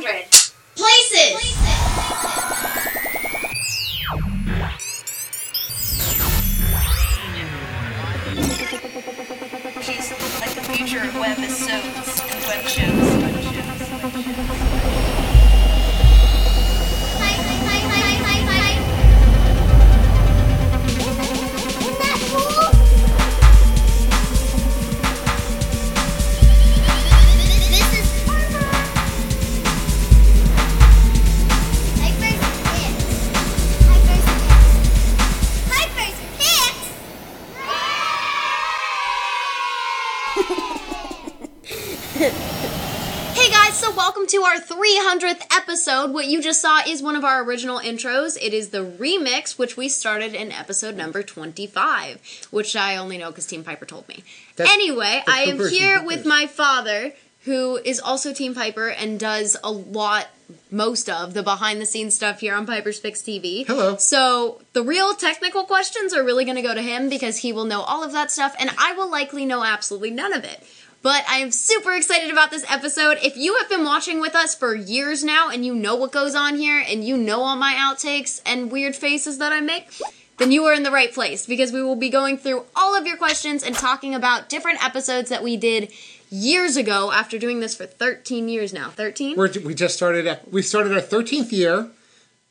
300 What you just saw is one of our original intros. It is the remix, which we started in episode number 25, which I only know because Team Piper told me. That's- anyway, I am here with my father, who is also Team Piper and does a lot, most of the behind the scenes stuff here on Piper's Picks TV. Hello. So the real technical questions are really going to go to him because he will know all of that stuff, and I will likely know absolutely none of it. But I am super excited about this episode. If you have been watching with us for years now and you know what goes on here and you know all my outtakes and weird faces that I make, then you are in the right place because we will be going through all of your questions and talking about different episodes that we did years ago after doing this for 13 years now. 13? We're, we just started. At, we started our thirteenth year.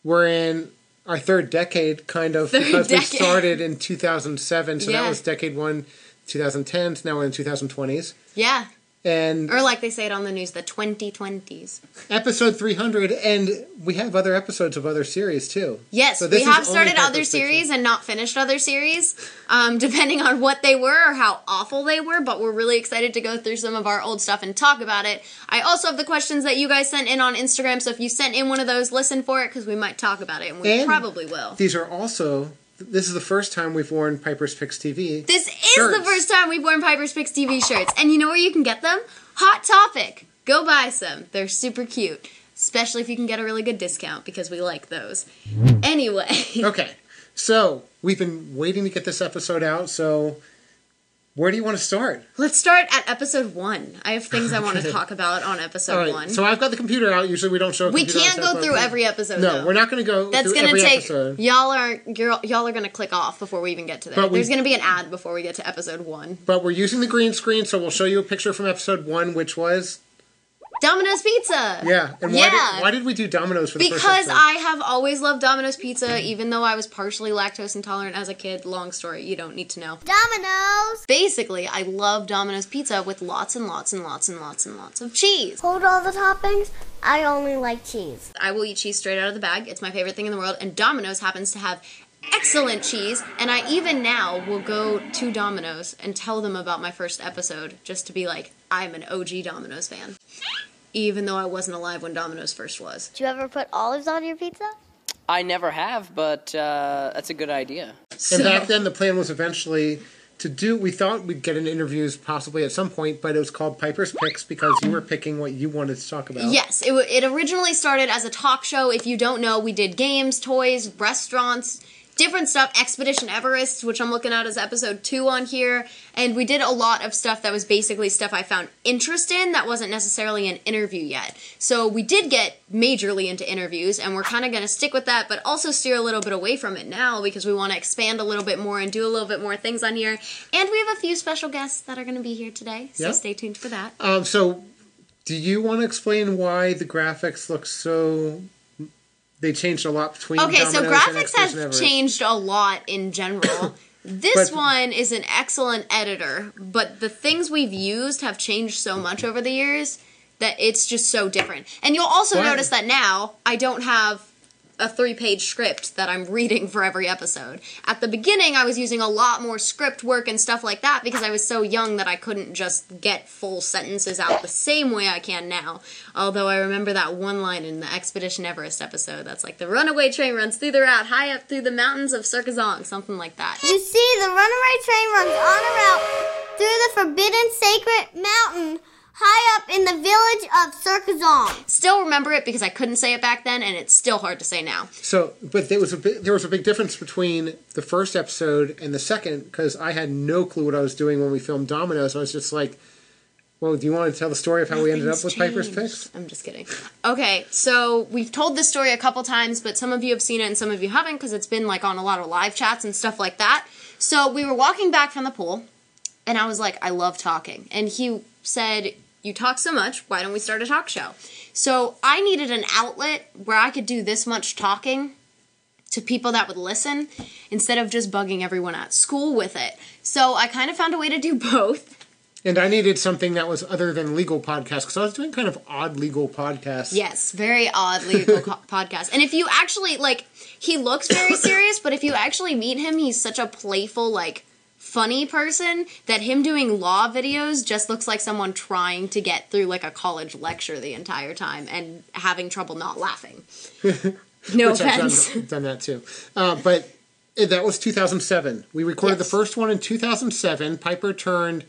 We're in our third decade, kind of, Third because decade. we started in two thousand seven. So Yeah. that was decade one, 2010s. Now we're in two thousand twenties, Yeah. And Or like they say it on the news, the 2020s. episode three hundred. And we have other episodes of other series too. Yes, So this we have started other series and not finished other series, um, depending on what they were or how awful they were. But we're really excited to go through some of our old stuff and talk about it. I also have the questions that you guys sent in on Instagram, so if you sent in one of those, listen for it because we might talk about it, and we And probably will. These are also. This is the first time we've worn Piper's Picks TV. This is the first time we've worn Piper's Picks TV shirts, and you know where you can get them? Hot Topic. Go buy some. They're super cute, especially if you can get a really good discount because we like those. Anyway. Okay, so we've been waiting to get this episode out. So, where do you want to start? Let's start at episode one. I have things I want to talk about on episode right. one. So I've got the computer out. Usually we don't show. we can't go through we- every episode. No, though. we're not going to go That's gonna take episode. y'all are y'all are gonna click off before we even get to there. We- There's gonna be an ad before we get to episode one. But we're using the green screen, so we'll show you a picture from episode one, which was Domino's Pizza. yeah. And why Yeah. did why did we do Domino's for the first Because episode? I have always loved Domino's Pizza, even though I was partially lactose intolerant as a kid. Long story, you don't need to know. Domino's! Basically, I love Domino's Pizza with lots and lots and lots and lots and lots of cheese. Hold all the toppings. I only like cheese. I will eat cheese straight out of the bag. It's my favorite thing in the world, and Domino's happens to have excellent cheese. And I even now will go to Domino's and tell them about my first episode just to be like, I'm an OG Domino's fan. Even though I wasn't alive when Domino's first was. Do you ever put olives on your pizza? I never have, but uh, that's a good idea. and back then the plan was eventually to do. We thought we'd get an interviews possibly at some point, but it was called Piper's Picks because you were picking what you wanted to talk about. Yes, it, w- it originally started as a talk show. If you don't know, we did games, toys, restaurants, different stuff. Expedition Everest, which I'm looking at as episode two on here. And we did a lot of stuff that was basically stuff I found interest in that wasn't necessarily an interview yet. So we did get majorly into interviews, and we're kind of going to stick with that, but also steer a little bit away from it now because we want to expand a little bit more and do a little bit more things on here. And we have a few special guests that are going to be here today, so Yep. stay tuned for that. Um. So, do you want to explain why the graphics look so? They changed a lot between. Okay, so Domino's and graphics have changed a lot in general. this But- one is an excellent editor, but the things we've used have changed so much over the years that it's just so different. And you'll also Why- notice that now I don't have a three page script that I'm reading for every episode. At the beginning, I was using a lot more script work and stuff like that because I was so young that I couldn't just get full sentences out the same way I can now. Although I remember that one line in the Expedition Everest episode that's like, the runaway train runs through the route high up through the mountains of Serka Zong, something like that. You see, the runaway train runs on a route through the forbidden sacred mountain high up in the village of Serka Zong. Still remember it because I couldn't say it back then and it's still hard to say now. So, but there was a big, there was a big difference between the first episode and the second because I had no clue what I was doing when we filmed Domino's. I was just like, Well, do you want to tell the story of how we ended up with Nothing's Piper's changed. Picks? I'm just kidding. Okay, so we've told this story a couple times, but some of you have seen it and some of you haven't because it's been like on a lot of live chats and stuff like that. So we were walking back from the pool, and I was like, I love talking. And he said, You talk so much, why don't we start a talk show? So I needed an outlet where I could do this much talking to people that would listen instead of just bugging everyone at school with it. So I kind of found a way to do both. And I needed something that was other than legal podcasts because I was doing kind of odd legal podcasts. Yes, very odd legal co- podcast. And if you actually like, he looks very serious, but if you actually meet him, he's such a playful, like, funny person that him doing law videos just looks like someone trying to get through like a college lecture the entire time and having trouble not laughing. No Which I've offense. done, done that too. Uh, but eh, that was 2007. We recorded Yes. the first one in 2007. Piper turned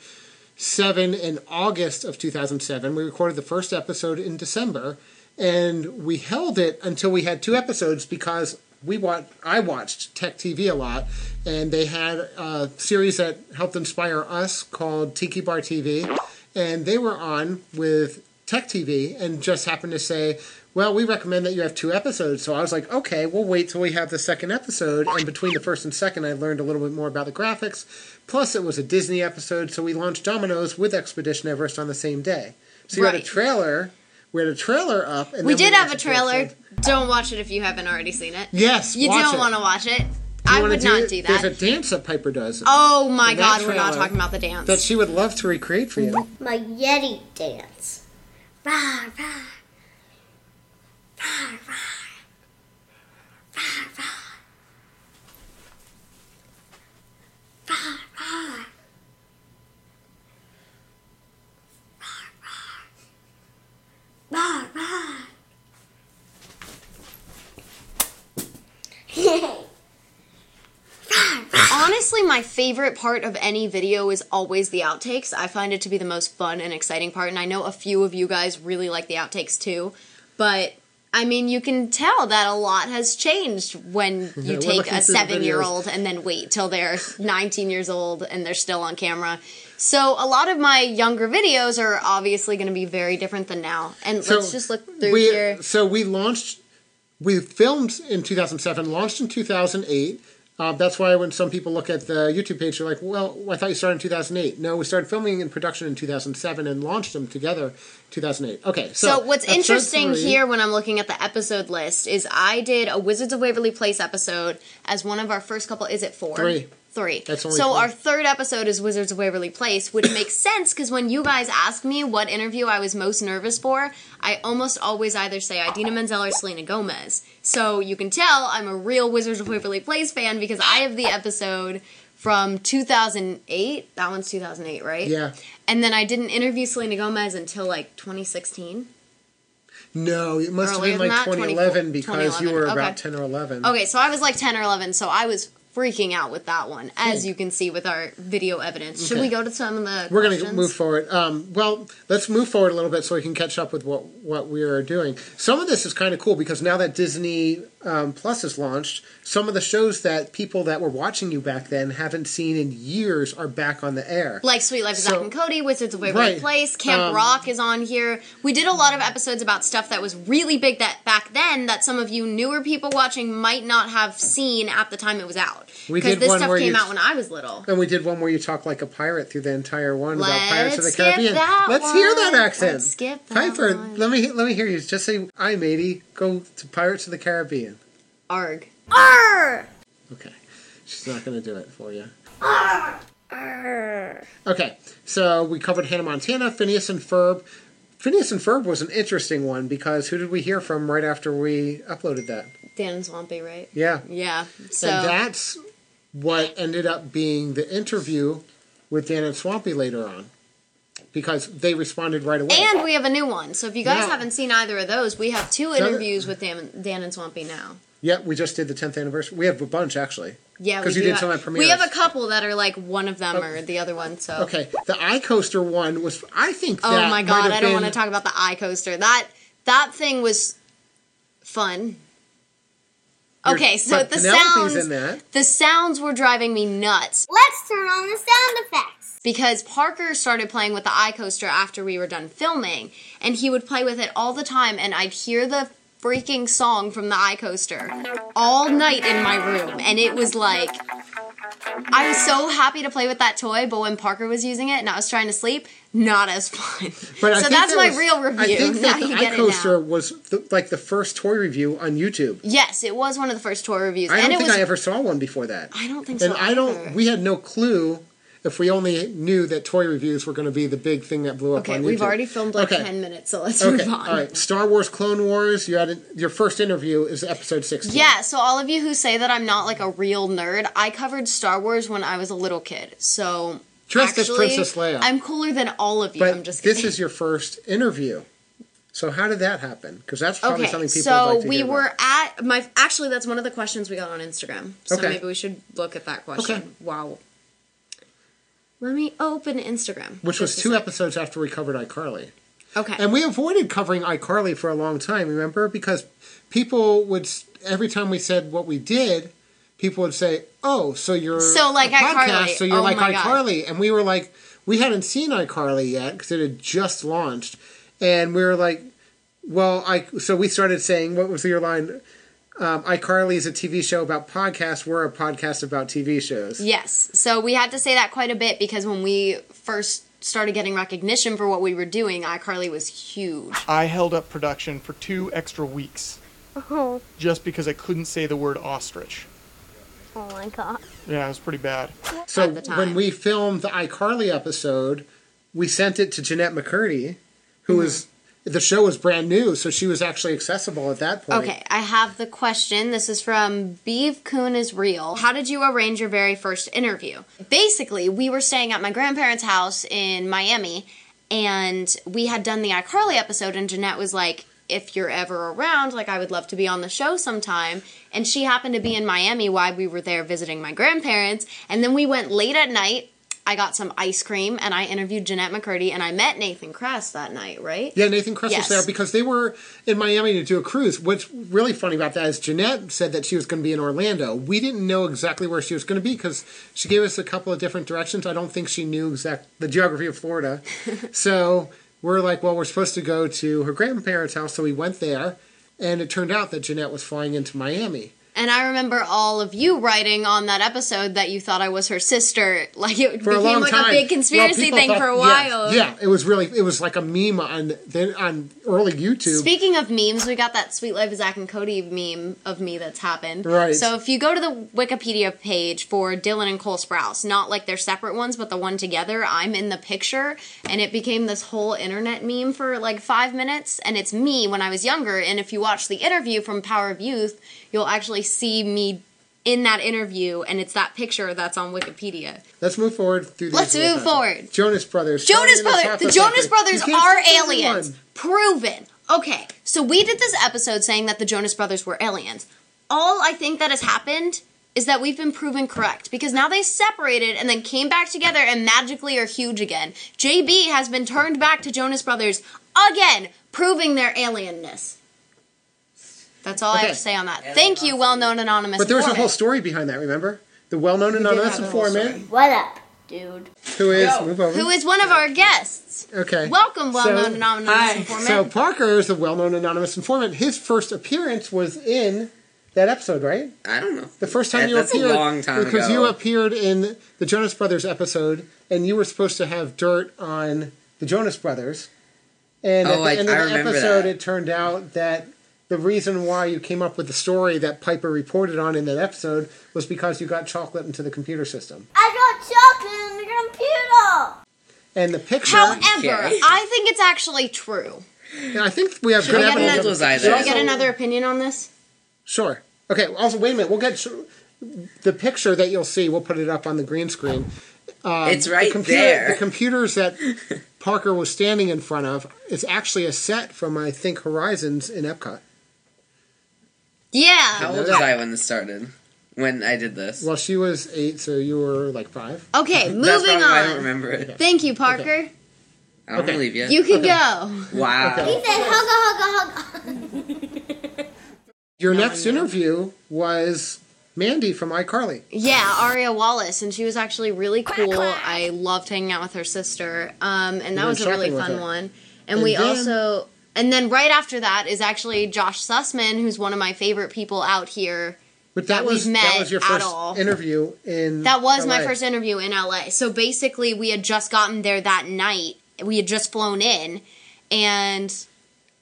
seven in August of 2007. We recorded the first episode in December, and we held it until we had two episodes because we watched. I watched Tech TV a lot, and they had a series that helped inspire us called Tiki Bar TV, and they were on with Tech TV and just happened to say, well, we recommend that you have two episodes. So I was like, okay, we'll wait till we have the second episode. And between the first and second, I learned a little bit more about the graphics. Plus, it was a Disney episode, so we launched Domino's with Expedition Everest on the same day. So you had a trailer. We had a trailer up. And We then did have a trailer. episode. Don't watch it if you haven't already seen it. Yes, You watch don't want to watch it. I wanna would not it? do that. There's a dance that Piper does Oh my In god, we're not talking about the dance. that she would love to recreate for you. My Yeti dance. Rah, rah. Rah, rah. Rah, rah. Rah, rah. Rah, rah. Rah, rah. Honestly, my favorite part of any video is always the outtakes. I find it to be the most fun and exciting part, and I know a few of you guys really like the outtakes too. But I mean, you can tell that a lot has changed when you take a seven year old and then wait till they're 19 years old and they're still on camera. So a lot of my younger videos are obviously going to be very different than now. And So let's just look through we, here. So we launched, we filmed in 2007, launched in 2008. Uh, that's why when some people look at the YouTube page, they're like, "Well, I thought you started in 2008." No, we started filming in production in 2007 and launched them together 2008. Okay, so, So, what's interesting three- here when I'm looking at the episode list is I did a Wizards of Waverly Place episode as one of our first couple. Is it four? Three. Three. That's only so three. our third episode is Wizards of Waverly Place, which makes sense because when you guys ask me what interview I was most nervous for, I almost always either say Idina Menzel or Selena Gomez. So you can tell I'm a real Wizards of Waverly Place fan because I have the episode from 2008. That one's 2008, right? Yeah. And then I didn't interview Selena Gomez until like 2016. No, it must Earlier have been like that? 2011 because you were okay. about 10 or 11. Okay, so I was like 10 or 11, so I was freaking out with that one, as you can see with our video evidence. Should Okay. we go to some of the We're going to move forward. Um, well, let's move forward a little bit so we can catch up with what what we are doing. Some of this is kind of cool because now that Disney um, Plus is launched, some of the shows that people that were watching you back then haven't seen in years are back on the air. Like Sweet Life of So- Zach and Cody, Wizards of Waverly Right. Place, Camp Um, Rock is on here. We did a lot of episodes about stuff that was really big that back then that some of you newer people watching might not have seen at the time it was out. We Because did this one stuff where came out when I was little. And we did one where you talk like a pirate through the entire one about Pirates of the skip Caribbean. that Let's hear that accent. Let's skip that Piper, one. let me let me hear you. Just say, "I matey, go to Pirates of the Caribbean." Arg. Arr! Okay, she's not going to do it for you. Arr! Arr! Okay, so we covered Hannah Montana, Phineas and Ferb. Phineas and Ferb was an interesting one because who did we hear from right after we uploaded that? Dan and Swampy, right? Yeah, Yeah. So and that's what ended up being the interview with Dan and Swampy later on because they responded right away. And we have a new one. So if you guys Yeah. haven't seen either of those, we have two So- interviews with Dan, Dan and Swampy now. yeah, we just did the 10th anniversary. We have a bunch actually. Yeah, because you did some at We have a couple that are like one of them oh. or the other one. So Okay, the iCoaster one was. I think. oh my god, I don't been- want to talk about the iCoaster. That that thing was fun. Your- Okay, so the Penelope's sounds in that. the sounds were driving me nuts. Let's turn on the sound effects. because Parker started playing with the iCoaster after we were done filming, and he would play with it all the time, and I'd hear the freaking song from the iCoaster all night in my room, and it was like I was so happy to play with that toy, but when Parker was using it and I was trying to sleep, not as fun. But I so that's that my was- real I review. think now that the you get it iCoaster now. was the, like the first toy review on YouTube. Yes, it was one of the first toy reviews, I don't and it think was. I ever saw one before that. I don't think so. and. I don't. We had no clue if we only knew that toy reviews were going to be the big thing that blew up Okay, on YouTube. we've already filmed like Okay. ten minutes, so let's Okay, move on. all right. Star Wars Clone Wars. You had a, your first interview is episode sixteen. Yeah, so all of you who say that I'm not like a real nerd, I covered Star Wars when I was a little kid. So Dressed as Princess Leia. I'm cooler than all of you. but I'm just this is your first interview. So how did that happen? Because that's probably Okay, something people so like to we hear about. were at my. Actually, that's one of the questions we got on Instagram. So Okay. maybe we should look at that question. Okay. Wow. Let me open Instagram. which was two episodes after we covered iCarly. Okay. And we avoided covering iCarly for a long time, remember? Because people would, every time we said what we did, people would say, oh, so you're So like podcast, iCarly. so you're Oh like God. iCarly. And we were like, we hadn't seen iCarly yet because it had just launched. And we were like, well, I, so we started saying, what was your line? Um, iCarly is a TV show about podcasts. We're a podcast about TV shows. Yes. So we had to say that quite a bit because when we first started getting recognition for what we were doing, iCarly was huge. I held up production for two extra weeks Oh, just because I couldn't say the word ostrich. oh my god. Yeah, it was pretty bad. So at the time. when we filmed the iCarly episode, we sent it to Jennette McCurdy, who Mm-hmm. was the show was brand new, so she was actually accessible at that point. Okay, I have the question. This is from Beeve Coon is Real. How did you arrange your very first interview? Basically, we were staying at my grandparents' house in Miami, and we had done the iCarly episode, and Jennette was like, if you're ever around, like I would love to be on the show sometime. And she happened to be in Miami while we were there visiting my grandparents. And then we went late at night. I got some ice cream and I interviewed Jennette McCurdy and I met Nathan Kress that night, right? Yeah, Nathan Kress Yes. was there because they were in Miami to do a cruise. What's really funny about that is Jennette said that she was going to be in Orlando. We didn't know exactly where she was going to be because she gave us a couple of different directions. I don't think she knew exact the geography of Florida. so we're like, well, we're supposed to go to her grandparents' house, so we went there, and it turned out that Jennette was flying into Miami. And I remember all of you writing on that episode that you thought I was her sister. Like it for a became long like time. a big conspiracy people thing thought- for a yeah, while. Yeah, it was really it was like a meme on then on early YouTube. Speaking of memes, we got that Sweet Life of Zach and Cody meme of me that's happened. Right. So if you go to the Wikipedia page for Dylan and Cole Sprouse, not like their separate ones, but the one together, I'm in the picture, and it became this whole internet meme for like five minutes, and it's me when I was younger. And if you watch the interview from Power of Youth, you'll actually see me in that interview, and it's that picture that's on Wikipedia. Let's move forward through. Let's move bit. forward. Jonas Brothers. Jonas Brothers. The Jonas. Brothers are everyone. aliens. Proven. Okay, so we did this episode saying that the Jonas Brothers were aliens. All I think that has happened is that we've been proven correct because now they separated and then came back together and magically are huge again. JB has been turned back to Jonas Brothers again, proving their alienness. That's all I have to say on that. Thank you, well-known anonymous. But there was a whole story behind that. Remember the well-known anonymous have a whole informant What up, dude? who is move over. Who is one of our guests? okay? Welcome, well-known So- anonymous Hi. informant. So Parker is a well-known anonymous informant. His first appearance was in that episode, right? I don't know. The first time That- you that's appeared, a long time because ago. you appeared in the Jonas Brothers episode, and you were supposed to have dirt on the Jonas Brothers. And Oh, at the I- end of I the episode, that. it turned out that the reason why you came up with the story that Piper reported on in that episode was because you got chocolate into the computer system. I got chocolate in the computer. And the picture, However, Okay. I think it's actually true. I think we have Should good we get evidence. another- was I Should we there? get another opinion on this? Sure. Okay. Also, wait a minute. We'll get the picture that you'll see. We'll put it up on the green screen. Um, it's The right computer, there. The computers that Parker was standing in front of is actually a set from I think Horizons in Epcot. Yeah. How old was I when this started? When I did this? Well, she was eight, so you were like five. Okay, That's moving probably why I don't on. remember it. Thank you, Parker. I don't Okay. believe you. You can go. wow. Okay. He said hugga hugga hugga. Your next interview was Mandy from iCarly. Yeah, Aria Wallace, and she was actually really cool. I loved hanging out with her sister, um, and that went was a really shopping with fun her. one. And, And we then- also, and then right after that is actually Josh Sussman, who's one of my favorite people out here. But that, That was that was your first interview in. That was my first interview in LA. So basically, we had just gotten there that night. We had just flown in, and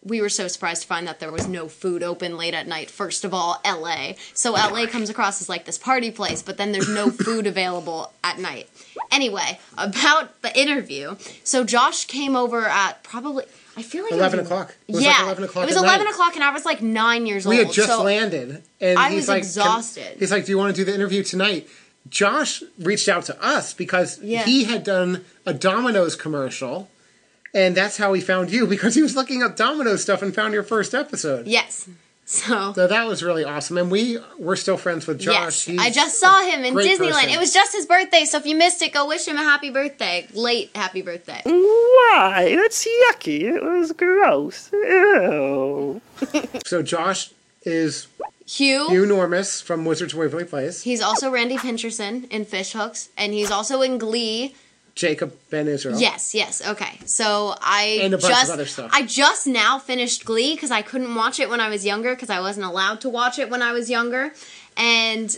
we were so surprised to find that there was no food open late at night. First of all, LA. So LA comes across as like this party place, but then there's no food available at night. Anyway, about the interview. So Josh came over at probably I feel like it was- 11 o'clock. It was yeah, like 11 o'clock it was eleven night. o'clock, and I was like nine years We old. We had just so landed, and I he's was like, exhausted. He's like, "Do you want to do the interview tonight?" Josh reached out to us because Yeah. he had done a Domino's commercial, and that's how he found you because he was looking up Domino's stuff and found your first episode. Yes. So So that was really awesome, and we we're still friends with Josh. Yes, He's I just saw him in Disneyland. person. It was just his birthday, so if you missed it, go wish him a happy birthday. Late happy birthday. Why? That's yucky. It was gross. Ew. so Josh is Hugh, Hugh Normous from Wizards of Waverly Place. he's also Randy Pincherson in Fish Hooks, and he's also in Glee. Jacob Ben Israel. Yes, yes, okay. So I And a bunch of just other stuff. I just now finished Glee because I couldn't watch it when I was younger because I wasn't allowed to watch it when I was younger, and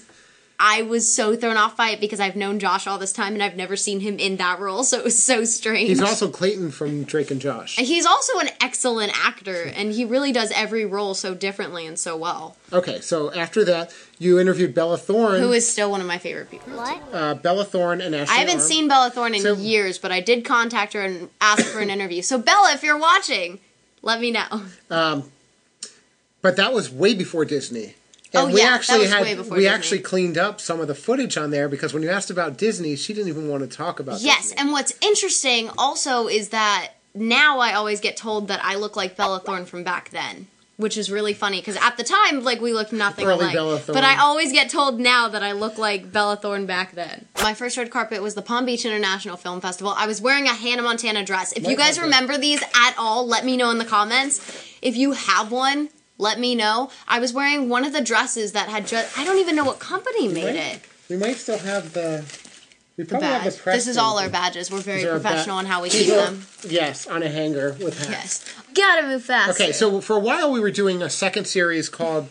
I was so thrown off by it because I've known Josh all this time and I've never seen him in that role, so it was so strange. He's also Clayton from Drake and Josh. He's also an excellent actor, and he really does every role so differently and so well. Okay, so after that, you interviewed Bella Thorne. Who is still one of my favorite people. What? uh, Bella Thorne and Ashley I haven't Arm. seen Bella Thorne in So- years, but I did contact her and ask for an interview. So, Bella, if you're watching, let me know. but that was way before Disney. Oh, we yeah, that actually was had way before we Disney. actually cleaned up some of the footage on there because when you asked about Disney, she didn't even want to talk about. Yes, Disney. and what's interesting also is that now I always get told that I look like Bella Thorne from back then. Which is really funny because at the time, like we looked nothing Early alike. Bella Thorne. But I always get told now that I look like Bella Thorne back then. My first red carpet was the Palm Beach International Film Festival. I was wearing a Hannah Montana dress. If you guys carpet. remember these at all, let me know in the comments. If you have one, let me know. I was wearing one of the dresses that had just I don't even know what company made might- it. we might still have the. We The probably have the press. This is all our badges. We're very professional in how we keep them. Yes, on a hanger with hats. Yes. Gotta move fast. Okay, so for a while we were doing a second series called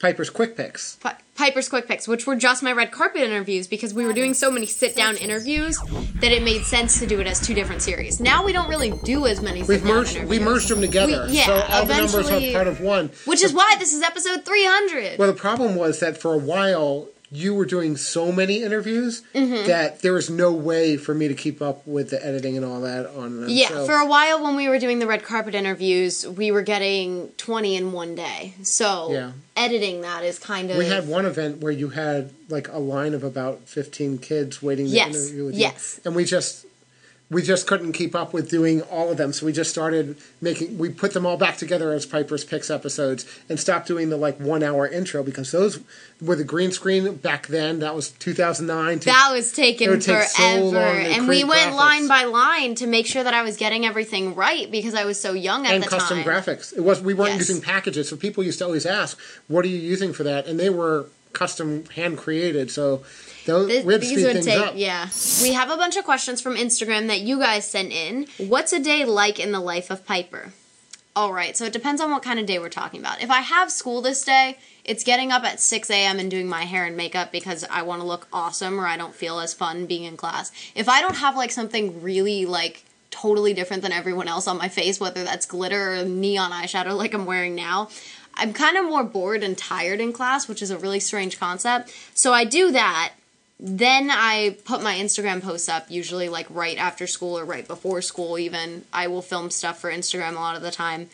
Piper's Quick Picks. Pi- Piper's Quick Picks, which were just my red carpet interviews because we were doing so many sit down interviews that it made sense to do it as two different series. Now we don't really do as many sit We've down merged. interviews. We merged them together, We- yeah, so all the numbers eventually- are part of one. Which is why this is episode 300. Well, the problem was that for a while you were doing so many interviews Mm-hmm. that there was no way for me to keep up with the editing and all that on them. yeah, so- for a while when we were doing the red carpet interviews, we were getting 20 in one day. So Yeah. editing that is kind of. we had one event where you had like a line of about 15 kids waiting to Yes, interview with yes. you. And we just we just couldn't keep up with doing all of them, so we just started making we put them all back together as Piper's Picks episodes and stopped doing the like 1 hour intro because those were the green screen back then. That was 2009. That was taken forever. so and we went graphics. line by line to make sure that I was getting everything right because I was so young at and the time. And custom graphics. It was we weren't Yes. using packages, so people used to always ask, "What are you using for that?" And they were custom hand created. So those, Th- we had to these would things take, up. yeah. We have a bunch of questions from Instagram that you guys sent in. What's a day like in the life of Piper? All right, so it depends on what kind of day we're talking about. If I have school this day, it's getting up at 6 a.m. and doing my hair and makeup because I want to look awesome or I don't feel as fun being in class. If I don't have like something really like totally different than everyone else on my face, whether that's glitter or neon eyeshadow like I'm wearing now, I'm kind of more bored and tired in class, which is a really strange concept. So I do that. Then I put my Instagram posts up, usually like right after school or right before school, even. I will film stuff for Instagram a lot of the time.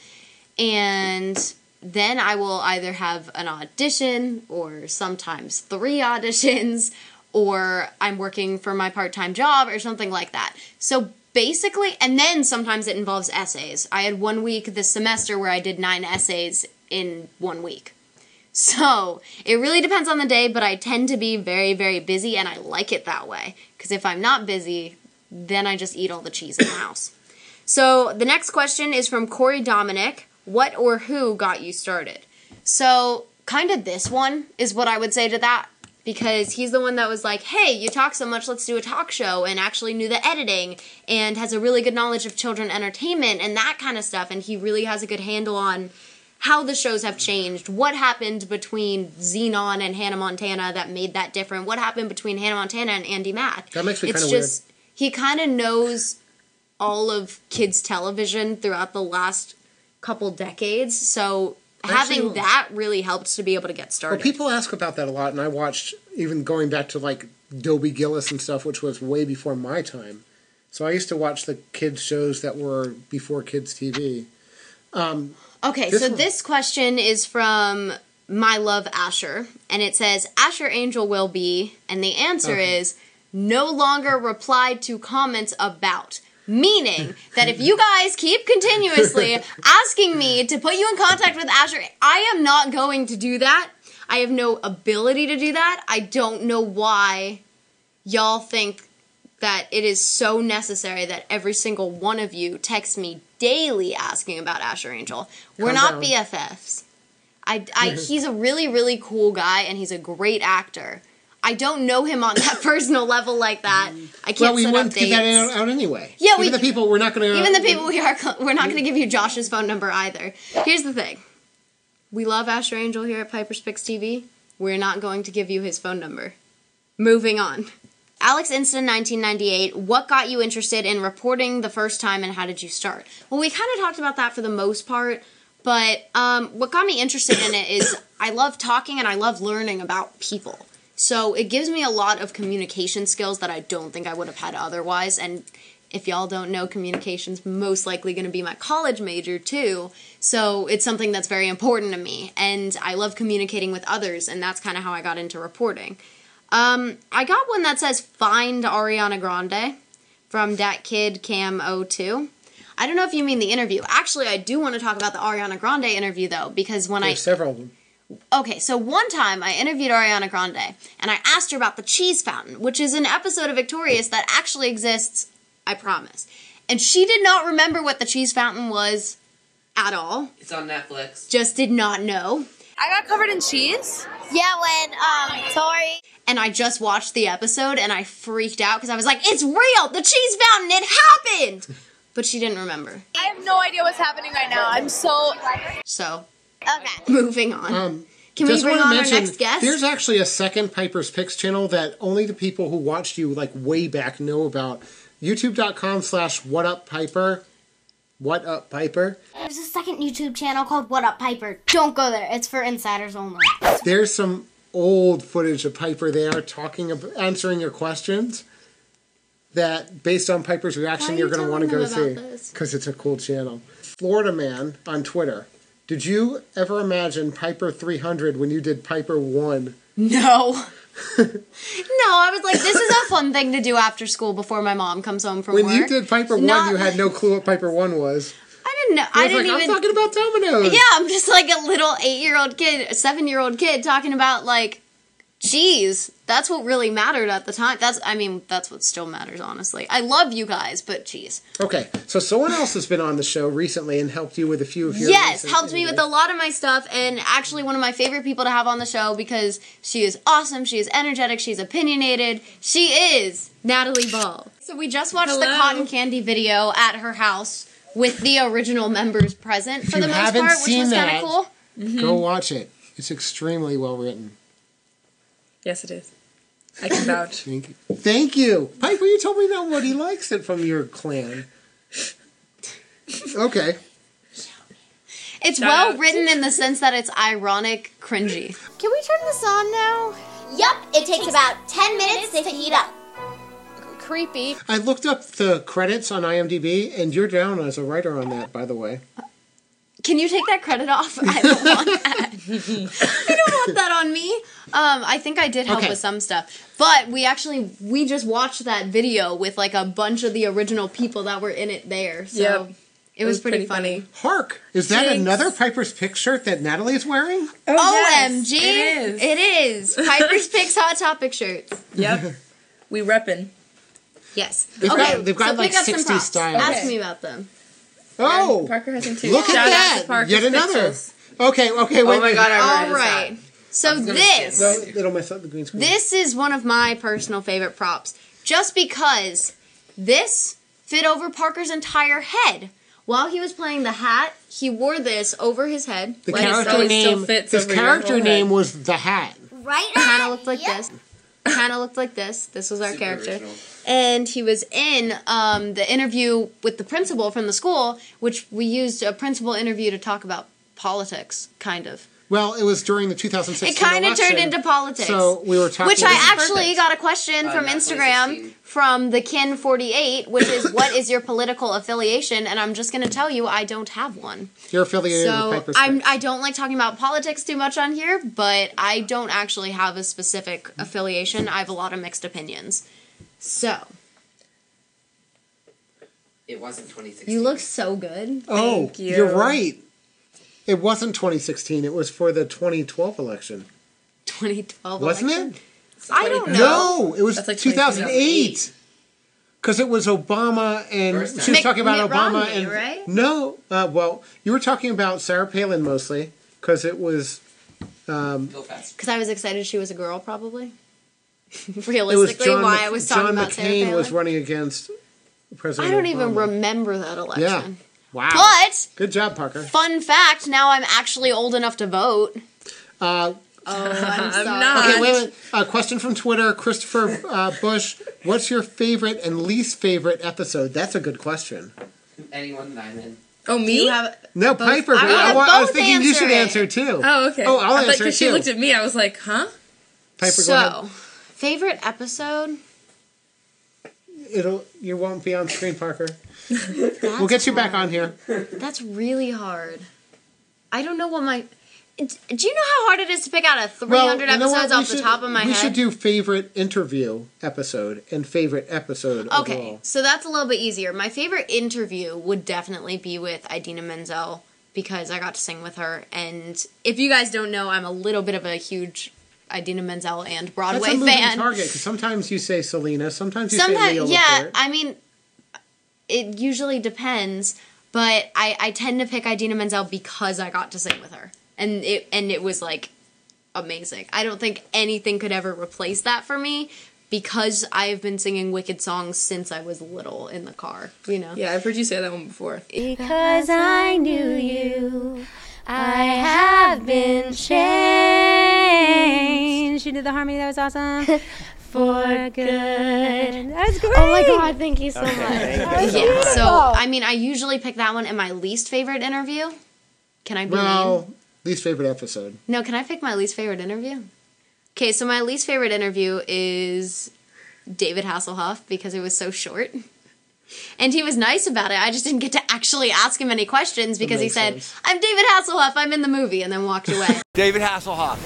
And then I will either have an audition or sometimes three auditions or I'm working for my part time job or something like that. So basically, and then sometimes it involves essays. I had one week this semester where I did nine essays in one week. So it really depends on the day, but I tend to be very, very busy and I like it that way. Because if I'm not busy, then I just eat all the cheese in the house. So the next question is from Corey Dominic. What or who got you started? So kind of this one is what I would say to that. because he's the one that was like, "Hey, you talk so much, let's do a talk show," and actually knew the editing and has a really good knowledge of children entertainment and that kind of stuff. And he really has a good handle on how the shows have changed, what happened between Zenon and Hannah Montana that made that different, what happened between Hannah Montana and Andi Mack. That makes me It's kinda weird. just he kind of knows all of kids television throughout the last couple decades, so Actually- having that really helped to be able to get Well, started. people ask about that a lot, and I watched even going back to like Dobie Gillis and stuff, which was way before my time. So I used to watch the kids shows that were before kids TV. Um, Okay, This so one- this question is from My Love Asher, and it says Asher Angel will be, and the answer Okay. is no longer replied to comments about. Meaning that if you guys keep continuously asking me to put you in contact with Asher, I am not going to do that. I have no ability to do that. I don't know why y'all think that it is so necessary that every single one of you text me daily asking about Asher Angel. We're not down. BFFs. I, I, he's a really, really cool guy and he's a great actor. I don't know him on that personal level like that. Mm. I can't Well, we set up wouldn't give that dates. out, out anyway. Yeah, even we- the people we're not going to. Even the people we are, we're not going to give you Josh's phone number either. Here's the thing: we love Asher Angel here at Piper's Picks TV. We're not going to give you his phone number. Moving on. Alex Inston, 1998. What got you interested in reporting the first time, and how did you start? Well, we kind of talked about that for the most part, but um, what got me interested in it is I love talking and I love learning about people. So it gives me a lot of communication skills that I don't think I would have had otherwise. And if y'all don't know, communication's most likely going to be my college major too. So it's something that's very important to me. And I love communicating with others, and that's kind of how I got into reporting. Um, I got one that says Find Ariana Grande from Dat Kid Cam 02. I don't know if you mean the interview. Actually, I do want to talk about the Ariana Grande interview though, because when I several of them. Okay, so one time I interviewed Ariana Grande and I asked her about the cheese fountain, which is an episode of Victorious that actually exists, I promise. And she did not remember what the cheese fountain was at all. It's on Netflix. Just did not know. I got covered in cheese. Yeah, when um Tori And I just watched the episode and I freaked out because I was like, it's real! The cheese fountain! It happened! But she didn't remember. I have no idea what's happening right now. I'm so. So, Okay. moving on. Um, Can we just bring on mention, our next guest? There's actually a second Piper's Picks channel that only the people who watched you like way back know about. YouTube.com slash What Up Piper. What Up Piper. There's a second YouTube channel called What Up Piper. Don't go there. It's for insiders only. There's some old footage of Piper there talking about answering your questions. That based on Piper's reaction, Why are you're going to want to go see because it's a cool channel. Florida Man on Twitter. Did you ever imagine Piper 300 when you did Piper 1? No. no, I was like, this is a fun thing to do after school before my mom comes home from When work. When you did Piper 1, you had no clue what Piper 1 was. I didn't know. I I didn't like, even. I'm talking about Domino's. yeah, I'm just like a little eight year old kid, seven year old kid talking about like cheese. That's what really mattered at the time. That's, I mean, that's what still matters, honestly. I love you guys, but jeez. Okay, so someone else has been on the show recently and helped you with a few of your. Yes, helped me with a lot of my stuff, and actually one of my favorite people to have on the show because she is awesome, she is energetic, she's opinionated. She is Natalie Ball. So we just watched the cotton candy video at her house with the original members present for you the most part, which was kind of cool. Go mm-hmm. watch it. It's extremely well written. Yes, it is. I can vouch. Thank you. Thank you. Piper, you told me that nobody likes it from your clan. Okay. It's Shout well out. written in the sense that it's ironic, cringy. Can we turn this on now? Yup, it takes about 10 minutes to heat up. Creepy. I looked up the credits on IMDb, and you're down as a writer on that, by the way. Can you take that credit off? I don't want that. I don't want that on me. Um, I think I did help Okay. with some stuff, but we actually we just watched that video with like a bunch of the original people that were in it there. So Yep. it, was, pretty, funny. Hark! Is that Jinx. another Piper's Pick shirt that Natalie is wearing? OMG! it is. It is Piper's Picks Hot Topic shirts. Yep. We reppin'. Yes. They've okay, got- they've got, so like, some 60 props. styles. Ask Okay. me about them. Oh! Parker has them too. Look at Shout out that! to Parker's Yet another. Pixels. Okay, okay, wait. Oh my god, I All remember. So this No, it'll mess up the green screen. This is one of my personal favorite props, just because this fit over Parker's entire head. While he was playing the hat, he wore this over his head. the Well, it character still- it still name. fits His over your character whole name head. was the Hat. Right? Kind of looked like Yep. this. Kind of looked like this. This was our Super character. original. And he was in um, the interview with the principal from the school, which we used a principal interview to talk about politics, kind of. Well, it was during the 2016 It kind of turned into politics. So we were talking. Which I actually got a question Uh, from Instagram from the Kin48, which is what is your political affiliation? And I'm just going to tell you, I don't have one. You're affiliated with So Piper's I'm I don't like talking about politics too much on here, but I don't actually have a specific affiliation. I have a lot of mixed opinions. So It wasn't 2016. you look so good. Oh, Thank you. you're right. It wasn't 2016. It was for the 2012 election, 2012 wasn't election. it? I don't know. No, it was like 2008. Because it was Obama and First time. she was Mitt- talking about Mitt Obama Romney, and right? no, uh, well, you were talking about Sarah Palin mostly because it was Go fast. Because I was excited she was a girl, probably. it was Realistically, John, why I was talking John about Sarah McCain Palin. was running against President. I don't even Obama. remember that election. Yeah. Wow. But Good job, Parker. fun fact: now I'm actually old enough to vote. Uh, Oh, I'm sorry. not. okay, wait a minute. A question from Twitter, Christopher uh, Bush. What's your favorite and least favorite episode? That's a good question. Anyone that I'm in. Oh, Do me? you have No, Piper. I but wanna I, I was thinking you should answer answer too. Oh, okay. Oh, I'll I answer it because she looked at me, I was like, huh? Piper, go so ahead. favorite episode? It'll you won't be on screen, Parker. we'll get you back on here. That's really hard. I don't know what my. Do you know how hard it is to pick out a 300 you know episodes off the top of my we head? We should do favorite interview episode and favorite episode Okay, overall. so that's a little bit easier. My favorite interview would definitely be with Idina Menzel because I got to sing with her. And if you guys don't know, I'm a little bit of a huge Idina Menzel and That's Broadway a moving fan. target because sometimes you say Selena, sometimes you say Sometimes, Leo yeah, Laporte. I mean, it usually depends, but I, I tend to pick Idina Menzel because I got to sing with her. And it and it was like amazing. I don't think anything could ever replace that for me because I've been singing Wicked songs since I was little in the car, you know. Yeah, I've heard you say that one before. Because I knew you, I have been changed. You did the harmony, that was awesome. For good. That's great. Oh my god, thank you so much. Yeah, so I mean, I usually pick that one. in my least favorite interview? Can I be mean? least favorite episode. No, can I pick my least favorite interview? Okay, so my least favorite interview is David Hasselhoff because it was so short. And he was nice about it. I just didn't get to actually ask him any questions because he said, sense. I'm David Hasselhoff, I'm in the movie, and then walked away. David Hasselhoff,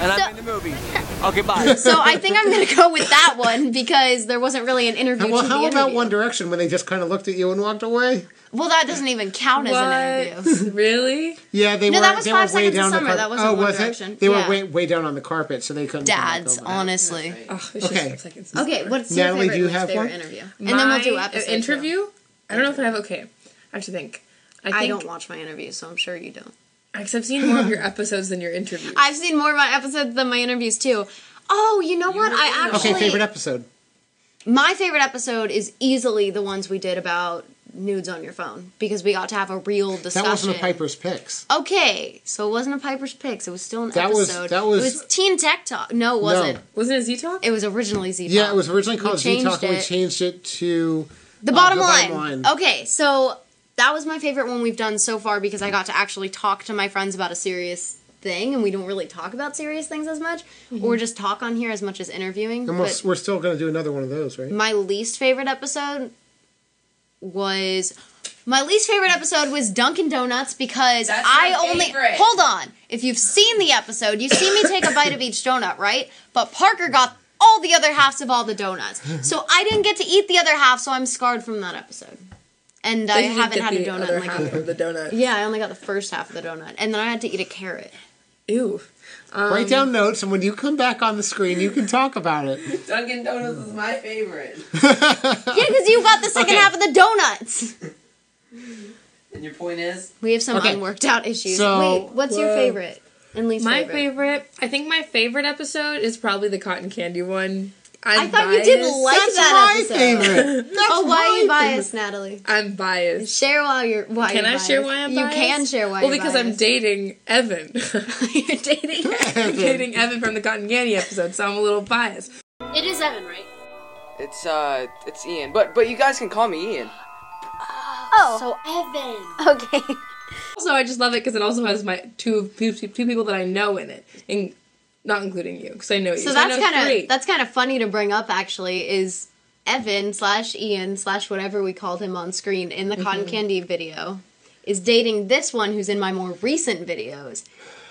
and So- I'm in the movie. Okay, bye. so I think I'm going to go with that one because there wasn't really an interview. well, to how the about. One Direction when they just kind of looked at you and walked away? Well, that doesn't even count as an interview. really? Yeah, they No, were. that was they Five Seconds of down the Summer. carpet. That wasn't oh, One was Direction. it? They Yeah. were way way down on the carpet, so they couldn't. come back Dads, over that. honestly. Oh, Okay. Okay, what's your Natalie, favorite, do you have favorite one? interview? And then we'll do My uh, episode two. interview. I don't know if I have. Okay, I have to think. I, think, I don't watch my interviews, so I'm sure you don't. Because I've seen more of your episodes than your interviews. I've seen more of my episodes than my interviews too. Oh, you know what? I actually Okay, favorite episode. my favorite episode is easily the ones we did about nudes on your phone because we got to have a real discussion. That wasn't a Piper's Picks. Okay, so it wasn't a Piper's Picks. It was still an That was- episode. that was- it was Teen Tech Talk. No, it wasn't. Wasn't it Z Talk? It was originally Z Talk. Yeah, it was originally called Z Talk, and we changed it to The uh, bottom, the line. bottom line. Okay, so that was my favorite one we've done so far because I got to actually talk to my friends about a serious thing, and we don't really talk about serious things as much, mm-hmm. or just talk on here as much as interviewing. And we're, But we're still going to do another one of those, right? my least favorite episode was my least favorite episode was Dunkin' Donuts because That's I only favorite. hold on. If you've seen the episode, you see me take a bite of each donut, right? But Parker got all the other halves of all the donuts, so I didn't get to eat the other half, so I'm scarred from that episode. And So I haven't had a donut other in like a year. of the donut. Yeah, I only got the first half of the donut, and then I had to eat a carrot. Ew. Um, Write down notes, and when you come back on the screen, you can talk about it. Dunkin' Donuts is my favorite. Yeah, because you got the second Okay. half of the donuts. And your point is? We have some Okay. unworked out issues. So- Wait, what's your favorite? And least my favorite. favorite. I think my favorite episode is probably the cotton candy one. I'm I thought you didn't biased. like That's that my episode. favorite. That's oh, why are you my biased, Natalie? I'm biased. Share why you're why Can you're I share why. I'm biased? You can share why. Well, you're because I'm dating Evan. you're dating. I'm dating Evan from the cotton candy episode, so I'm a little biased. It is Evan, right? It's uh, it's Ian, but but you guys can call me Ian. Oh, So Evan. okay. Also, I just love it because it also has my two, two two people that I know in it, and not including you because I know you. So that's kind of that's kind of funny to bring up. Actually, is Evan slash Ian slash whatever we called him on screen in the cotton mm-hmm. candy video is dating this one who's in my more recent videos.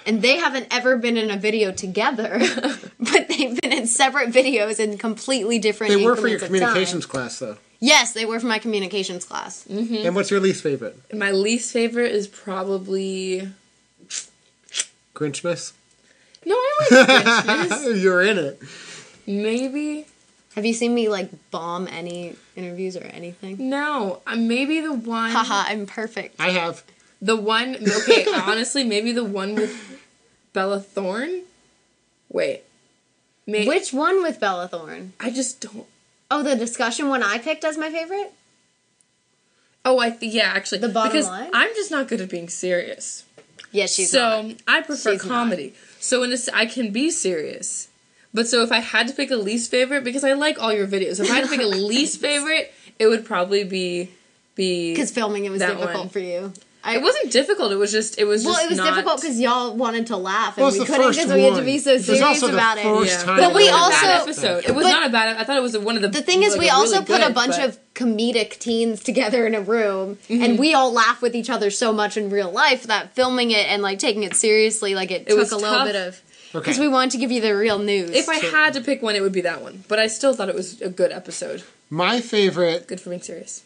And they haven't ever been in a video together, but they've been in separate videos in completely different. They were for your increments time. communications class, though. Yes, they were for my communications class. Mm-hmm. And what's your least favorite? My least favorite is probably Grinchmas? No, I like Christmas. You're in it. maybe Have you seen me like bomb any interviews or anything? no, uh, maybe the one. Haha, I'm perfect. I have. The one. Okay, honestly, maybe the one with Bella Thorne. Wait, May, Which one with Bella Thorne? I just don't. Oh, the discussion one I picked as my favorite? Oh, I th- yeah, actually, The bottom because line? I'm just not good at being serious. Yes, she's so not. I prefer She's not. So in I can be serious, but so if I had to pick a least favorite, because I like all your videos, if I had to pick a least favorite, it would probably be be Because filming it was difficult one. for you. I, It wasn't difficult. It was just it was just well, just it was not- difficult because y'all wanted to laugh and Well, we couldn't because we had to be so serious also the about it. first Yeah. But we was a Bad also- episode. It was but- not a bad. I thought it was one of the. The thing is, like, we also really put a bunch but- of comedic teens together in a room, Mm-hmm. and we all laugh with each other so much in real life that filming it and like taking it seriously, like it, It took was a little tough. bit of Okay. because we wanted to give you the real news. If I had to pick one, it would be that one. But I still thought it was a good episode. My favorite, Good for being serious.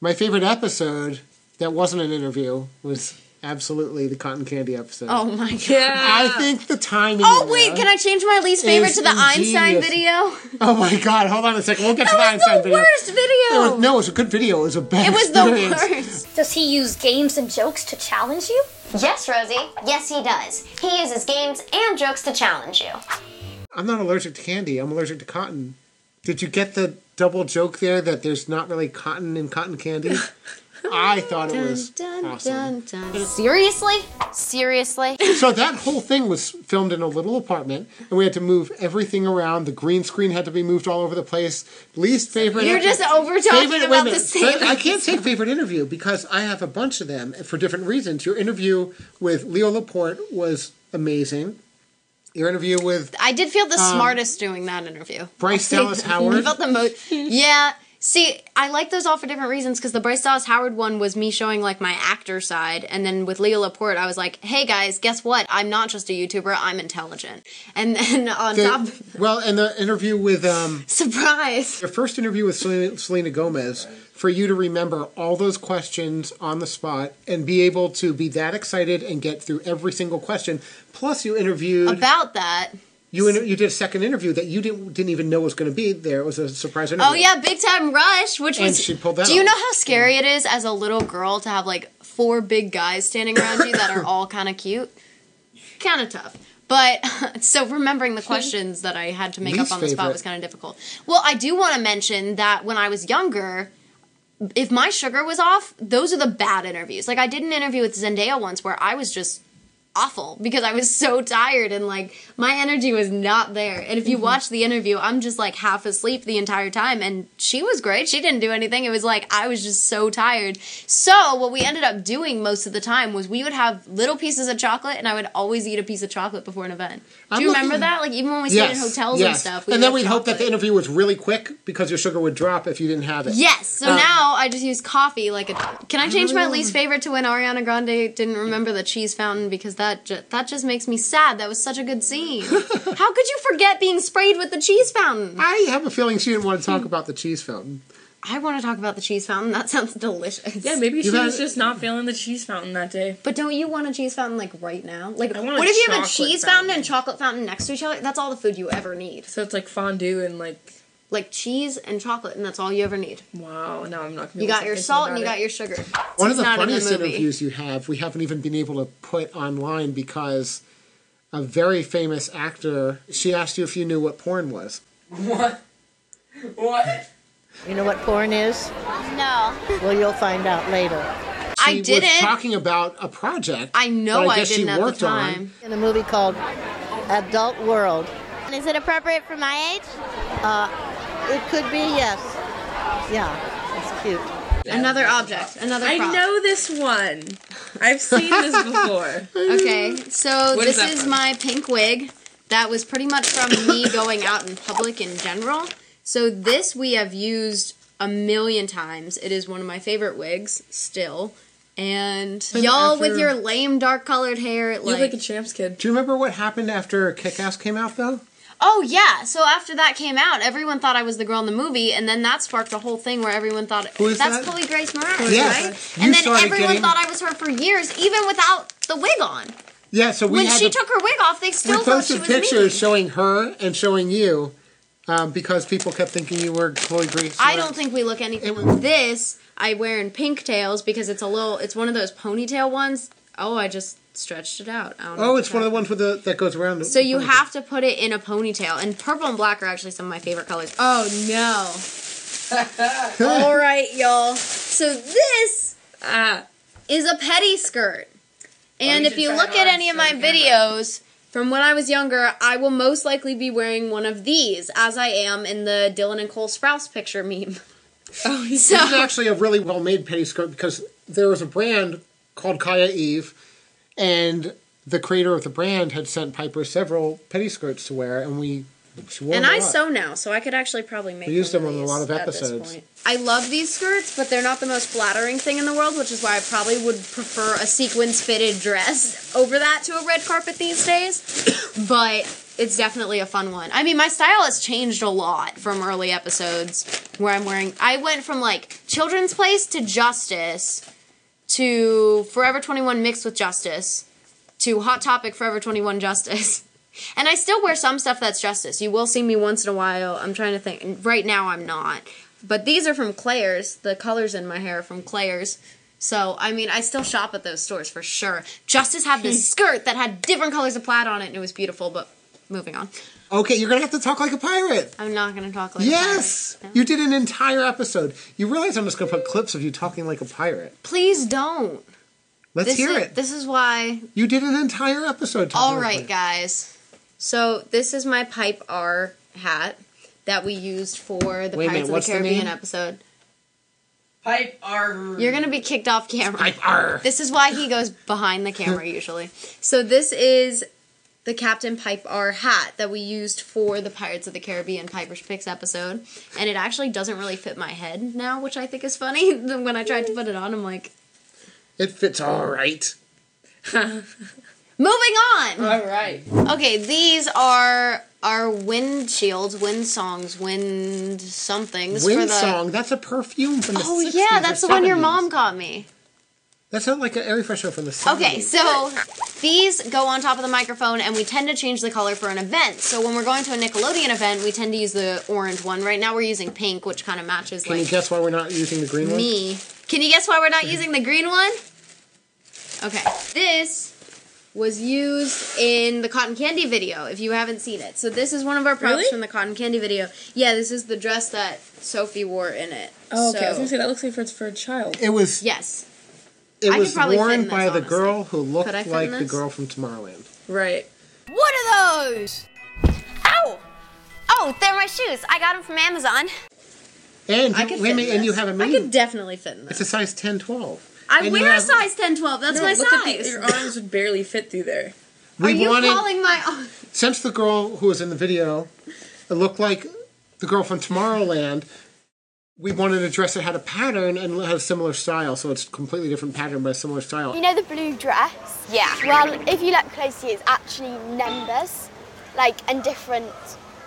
my favorite episode that wasn't an interview It was absolutely the cotton candy episode. oh my god. Yeah. I think the timing. Oh wait, can I change my least favorite to the Einstein video? Oh my god! Hold on a second. We'll get to the That was Einstein the video. worst It video. was- no, it was a good video. It was a bad It was the worst. Does he use games and jokes to challenge you? Yes, Rosie. Yes, he does. He uses games and jokes to challenge you. I'm not allergic to candy. I'm allergic to cotton. Did you get the double joke there that there's not really cotton in cotton candy? I thought it was Dun, awesome. dun, dun. Seriously? Seriously? So that whole thing was filmed in a little apartment, and we had to move everything around. The green screen had to be moved all over the place. Least favorite. You're just over talking about the same. I can't say favorite interview because I have a bunch of them for different reasons. Your interview with Leo Laporte was amazing. Your interview with I did feel the Um, smartest doing that interview. Bryce Dallas. Howard. I felt the most. Yeah. See, I like those all for different reasons because the Bryce Dallas Howard one was me showing like my actor side, and then with Leo Laporte, I was like, "Hey guys, guess what? I'm not just a YouTuber. I'm intelligent." And then on the- top, well, and the interview with um, surprise. your first interview with Selena, Selena Gomez for you to remember all those questions on the spot and be able to be that excited and get through every single question. Plus, you interviewed About that. You inter- you did a second interview that you didn't didn't even know was going to be there. It was a surprise interview. Oh yeah, Big Time Rush, which And was. she pulled that do you off. know how scary it is as a little girl to have like four big guys standing around you that are all kind of cute? Kind of tough. But so remembering the questions that I had to make Least up on the spot favorite. was kind of difficult. Well, I do want to mention that when I was younger, if my sugar was off, those are the bad interviews. Like I did an interview with Zendaya once where I was just awful because I was so tired and like my energy was not there. And if you watch the interview, I'm just like half asleep the entire time and she was great. She didn't do anything. It was like I was just so tired. So, what we ended up doing most of the time was we would have little pieces of chocolate and I would always eat a piece of chocolate before an event. Do I'm you remember looking- that? Like even when we stayed in hotels and stuff. and then we'd hope that the interview was really quick because your sugar would drop if you didn't have it. Yes. So Um, now I just use coffee. Like, a, can I change my least favorite to when Ariana Grande didn't remember the cheese fountain because that ju- that just makes me sad. That was such a good scene. How could you forget being sprayed with the cheese fountain? I have a feeling she didn't want to talk about the cheese fountain. I want to talk about the cheese fountain. That sounds delicious. Yeah, maybe she You was had- just not feeling the cheese fountain that day. But don't you want a cheese fountain like right now? Like, I want a what if you have a chocolate cheese fountain. fountain. and chocolate fountain next to each other? That's all the food you ever need. So it's like fondue and like Like cheese and chocolate, and that's all you ever need. wow. no, I'm not. Gonna You got your salt and you got your sugar. One It's of the not in the funniest interviews you have, we haven't even been able to put online because a very famous actor. She asked you if you knew what porn was. What? What? You know what porn is? No. Well, you'll find out later. I didn't. was talking about a project. I know that I, guess she didn't at the worked on. time. In a movie called Adult World. And is it appropriate for my age? Uh, it could be, yes. Yeah, it's cute. Another object, another I prop. know this one. I've seen this before. Okay, so What is this that is from? my pink wig. That was pretty much from me going out in public in general. So this we have used a million times. It is one of my favorite wigs still. And, And y'all with after- your lame dark colored hair, You like, look like a champs kid. Do you remember what happened after Kick Ass came out, though? Oh yeah. So after that came out, everyone thought I was the girl in the movie, and then that sparked a whole thing where everyone thought Who is that's that? Chloe Grace Moretz, right? You and then started everyone getting- thought I was her for years, even without the wig on. Yeah, so we when had she to, took her wig off, they still we thought she posted was pictures me. showing her and showing you um, because people kept thinking you were Chloe Grace. I don't think we look anything. was- This I wear in pink tails because it's a little. It's one of those ponytail ones. Oh, I just stretched it out. I don't know Oh, it's one of the ones with the that goes around. the- So you the- have to put it in a ponytail, and purple and black are actually some of my favorite colors. Oh no! All right, y'all. So this Ah, is a pettiskirt, and you if you look at any of my you can- videos from when I was younger, I will most likely be wearing one of these, as I am in the Dylan and Cole Sprouse picture meme. oh, he's So This is actually a really well made pettiskirt because there was a brand called Kaya Eve, and the creator of the brand had sent Piper several pettiskirts to wear, and we And I sew now, so I could actually probably make. We used them on a lot of episodes. I love these skirts, but they're not the most flattering thing in the world, which is why I probably would prefer a sequins fitted dress over that to a red carpet these days. but it's definitely a fun one. I mean, my style has changed a lot from early episodes where I'm wearing. I went from like Children's Place to Justice to Forever 21 mixed with Justice to Hot Topic Forever 21 Justice. And I still wear some stuff that's Justice. You will see me once in a while. I'm trying to think. Right now, I'm not. But these are from Claire's. The colors in my hair are from Claire's. So, I mean, I still shop at those stores for sure. Justice had this skirt that had different colors of plaid on it, and it was beautiful, but moving on. Okay, you're gonna have to talk like a pirate. I'm not going to talk like a Yes, pirate. No. you did an entire episode. You realize I'm just gonna put clips of you talking like a pirate. Please don't. Let's This hear is, it. This is why You did an entire episode. talking All like a right, pirate. guys. So this is my Pipe R hat that we used for the Wait a minute, Pirates of the the Caribbean name? episode. Pipe R. You're gonna be kicked off camera. Pipe R. This is why he goes behind the camera usually. So this is the Captain Pipe R hat that we used for the Pirates of the Caribbean Piper's Picks episode, and it actually doesn't really fit my head now, which I think is funny. when I tried to put it on, I'm like, It fits all right. moving on. all right. Okay, these are our wind shields, wind songs, wind somethings for Wind the. song. That's a perfume from the. Oh 60s yeah, or that's the one your mom got me. That sounds like an air freshener from the. 70s. Okay, so these go on top of the microphone, and we tend to change the color for an event. So when we're going to a Nickelodeon event, we tend to use the orange one. Right now, we're using pink, which kind of matches Can you guess why we're not using the green one? me. Can you guess why we're not using the green one? Okay, this was used in the cotton candy video. If you haven't seen it, so this is one of our props Really? from the cotton candy video. Yeah, this is the dress that Sophie wore in it. Oh, okay. I was gonna say that looks like for it's for a child. It was. yes, It I was probably fit in worn this, by the honestly. girl who looked Could I fit like in the girl from Tomorrowland. Right. What are those? Ow! Oh, they're my shoes. I got them from Amazon. And I you, could wait fit a minute, in and you this. have a I mini. could definitely fit in It's a size 10, 12. I And you wear a size 10, 12. That's No, my look at the, size. your arms would barely fit through there. Are you wanted calling my? Arms. Since the girl who was in the video it looked like the girl from Tomorrowland. We wanted a dress that had a pattern and had a similar style, so it's a completely different pattern but a similar style. You know the blue dress? Yeah. Well, if you look closely, it's actually numbers, like, and different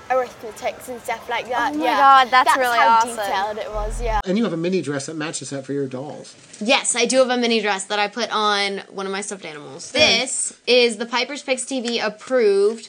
arithmetics and stuff like that. Oh my yeah. God, that's that's really how awesome. detailed it was, yeah. And you have a mini dress that matches that for your dolls. Yes, I do have a mini dress that I put on one of my stuffed animals. This is the Piper's Picks TV approved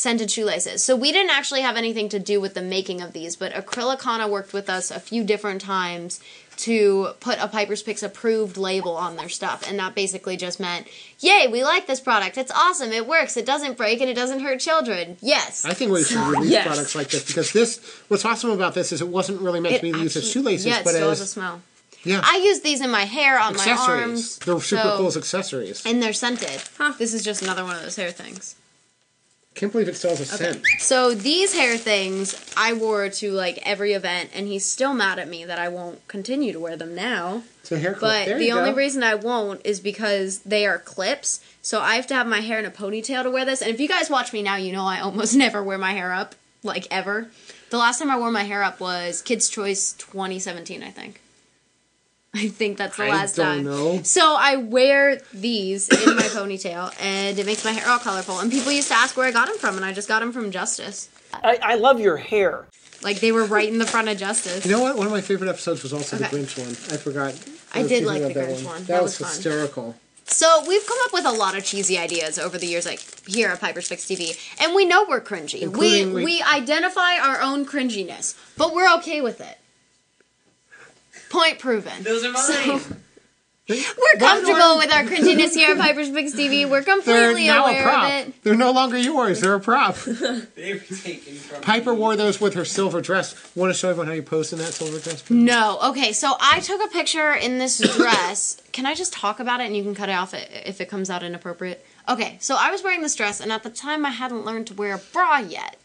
scented shoelaces. So we didn't actually have anything to do with the making of these, but Acrylicana worked with us a few different times to put a Piper's Picks approved label on their stuff, and that basically just meant, "Yay, we like this product. It's awesome. It works. It doesn't break, and it doesn't hurt children." Yes. I think we should release Yes. products like this because this. What's awesome about this is it wasn't really meant to be It used as shoelaces, yeah, it but still as has a smell. yeah I use these in my hair, on my accessories. arms. They're super so- cool as accessories. And they're scented. This is just another one of those hair things. Can't believe it still has a scent. So these hair things I wore to like every event, and he's still mad at me that I won't continue to wear them now. It's a hair clip. But There the only go. reason I won't is because they are clips. So I have to have my hair in a ponytail to wear this. And if you guys watch me now, you know I almost never wear my hair up, like ever. The last time I wore my hair up was Kids Choice 2017, I think. I think that's the I last don't time. know. So I wear these in my ponytail, and it makes my hair all colorful. And people used to ask where I got them from, and I just got them from Justice. I, I love your hair. Like they were right in the front of Justice. You know what? One of my favorite episodes was also Okay. the Grinch one. I forgot. I was did like the that Grinch one. That, That was, was fun. hysterical. So we've come up with a lot of cheesy ideas over the years, like here at Piper's Picks TV, and we know we're cringy. We, we we- identify our own cringiness, but we're okay with it. Point proven. Those are So- we're comfortable with our cringiness here at Piper's Picks TV. We're completely now a aware prop. of it. They're no longer yours. They're a prop. they were taken from Piper wore those with her silver dress. Want to show everyone how you posed in that silver dress? No. Okay, so I took a picture in this dress. can I just talk about it and you can cut it off if it comes out inappropriate? Okay, so I was wearing this dress and at the time I hadn't learned to wear a bra yet.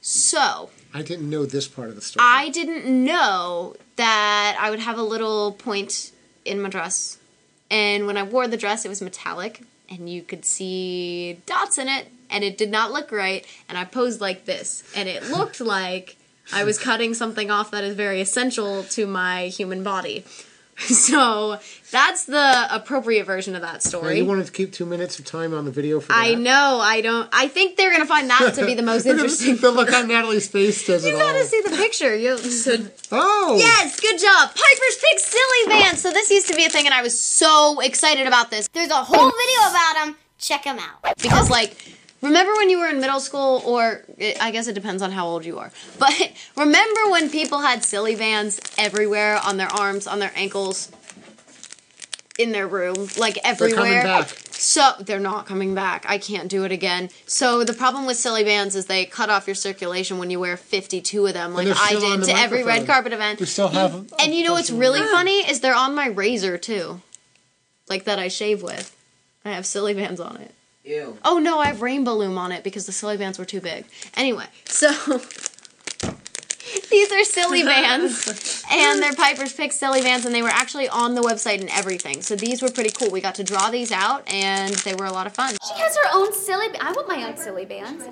So, I didn't know this part of the story. I didn't know that I would have a little point in my dress. And when I wore the dress, it was metallic and you could see dots in it and it did not look right. And I posed like this and it looked like I was cutting something off that is very essential to my human body. So that's the appropriate version of that Now, story. you wanted to keep two minutes of time on the video for that. I know, I don't. I think they're gonna find that to be the most interesting. the look on Natalie's face says You it gotta all. see the picture. You so Oh. yes, good job. Piper's Pick Silly Band. So this used to be a thing, and I was so excited about this. There's a whole video about them. Check them out. because like remember when you were in middle school or it, i guess it depends on how old you are but remember when people had silly bands everywhere on their arms on their ankles in their room like everywhere? They're everywhere? coming back. so they're not coming back. I can't do it again. So the problem with silly bands is they cut off your circulation when you wear 52 of them like i did to every red carpet event. We still have. and you know what's really funny? Is they're on my razor too. Like that i shave with. I have silly bands on it Ew. Oh no, I have rainbow loom on it because the silly bands were too big. Anyway, so these are silly bands, and they're Piper's Pick silly bands, and they were actually on the website and everything. So these were pretty cool. We got to draw these out, and they were a lot of fun. She has her own silly. Ba- I want my own silly bands.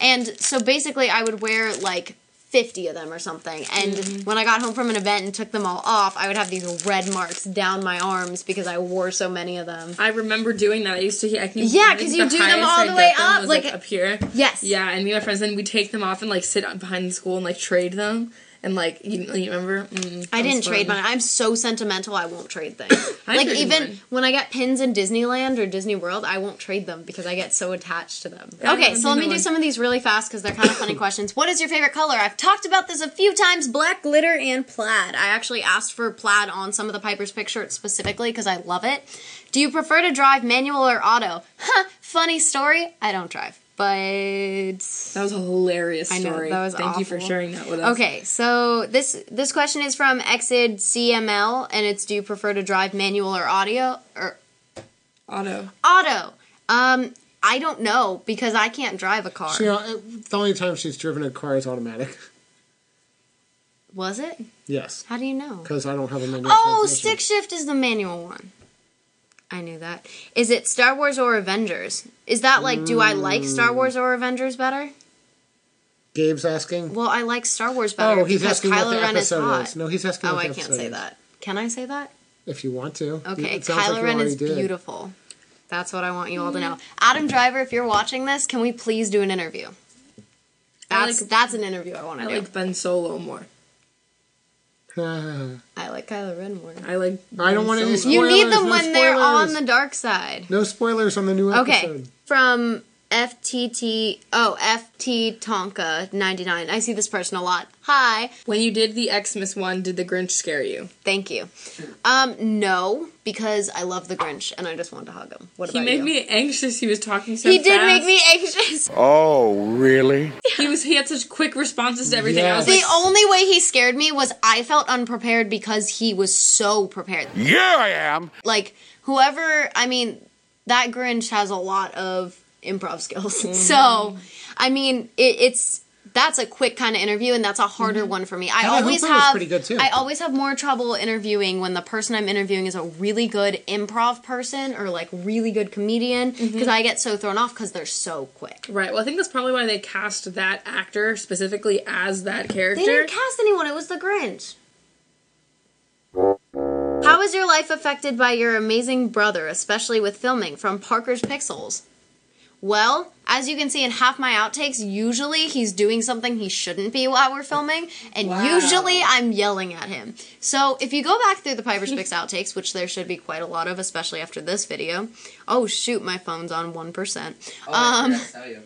And so basically, I would wear like 50 of them or something. And mm-hmm. when I got home from an event and took them all off, I would have these red marks down my arms because I wore so many of them. I remember doing that. I used to. I think Yeah, because you do them all the way up, was, like- up here. Yes. Yeah, and me and my friends, then we take them off and like sit behind the school and like trade them. And like you, you remember? Mm, I didn't trade fun. mine. I'm so sentimental. I won't trade things. Like even mine. when I get pins in Disneyland or Disney World, I won't trade them because I get so attached to them. Yeah, okay, so let me do one. some of these really fast because they're kind of funny questions. What is your favorite color? I've talked about this a few times. Black glitter and plaid. I actually asked for plaid on some of the Piper's Pick shirts specifically because I love it. Do you prefer to drive manual or auto? Huh. Funny story. I don't drive, but That was a hilarious I know, story. that was Thank you for sharing that with us. Okay, so this this question is from Exid CML, and it's: Do you prefer to drive manual or audio or Auto. auto? Um, I don't know because I can't drive a car. She, uh, the only time she's driven a car is automatic. Was it? Yes, How do you know? because I don't have a manual. Oh, stick shift is the manual one. I knew that. Is it Star Wars or Avengers? Is that like, do I like Star Wars or Avengers better? Gabe's asking. Well, I like Star Wars better Oh, he's because asking Kylo what the Ren is episode hot. is. No, he's asking Oh, what it is. Oh, I the can't episode say is. that. Can I say that? If you want to. Okay, It sounds Kylo like you Ren already is did. beautiful. That's what I want you all to know. Adam Driver, if you're watching this, can we please do an interview? I That's like- that's an interview I want I to do. like Ben Solo more. I like Kylo Ren more. I like. I don't want any Solo. You need them no when they're on the dark side. No spoilers on the new episode. Okay, from FTT. Oh, FT Tonka 99. I see this person a lot. Hi. When you did the Xmas one, did the Grinch scare you? Thank you. Um, no, because I love the Grinch and I just wanted to hug him. What He about made you? me anxious. He was talking so He did fast. make me anxious. Oh, really? He was. He had such quick responses to everything. I was The like, only way he scared me was I felt unprepared because he was so prepared. Yeah, I am. Like whoever, I mean, that Grinch has a lot of improv skills. Mm-hmm. So, I mean, it, it's that's a quick kind of interview, and that's a harder one for me. I Hannah always have, pretty good, too. I always have more trouble interviewing when the person I'm interviewing is a really good improv person or like really good comedian because Mm-hmm. I get so thrown off because they're so quick. right. Well, I think that's probably why they cast that actor specifically as that character. They didn't cast anyone. It was the Grinch. How is your life affected by your amazing brother, especially with filming? From Parker's Pixels. Well, as you can see in half my outtakes, usually he's doing something he shouldn't be while we're filming, and Wow. usually I'm yelling at him. So if you go back through the Piper's Picks outtakes, which there should be quite a lot of, especially after this video. Oh shoot, my phone's on one percent. Oh, I um, forgot to tell you.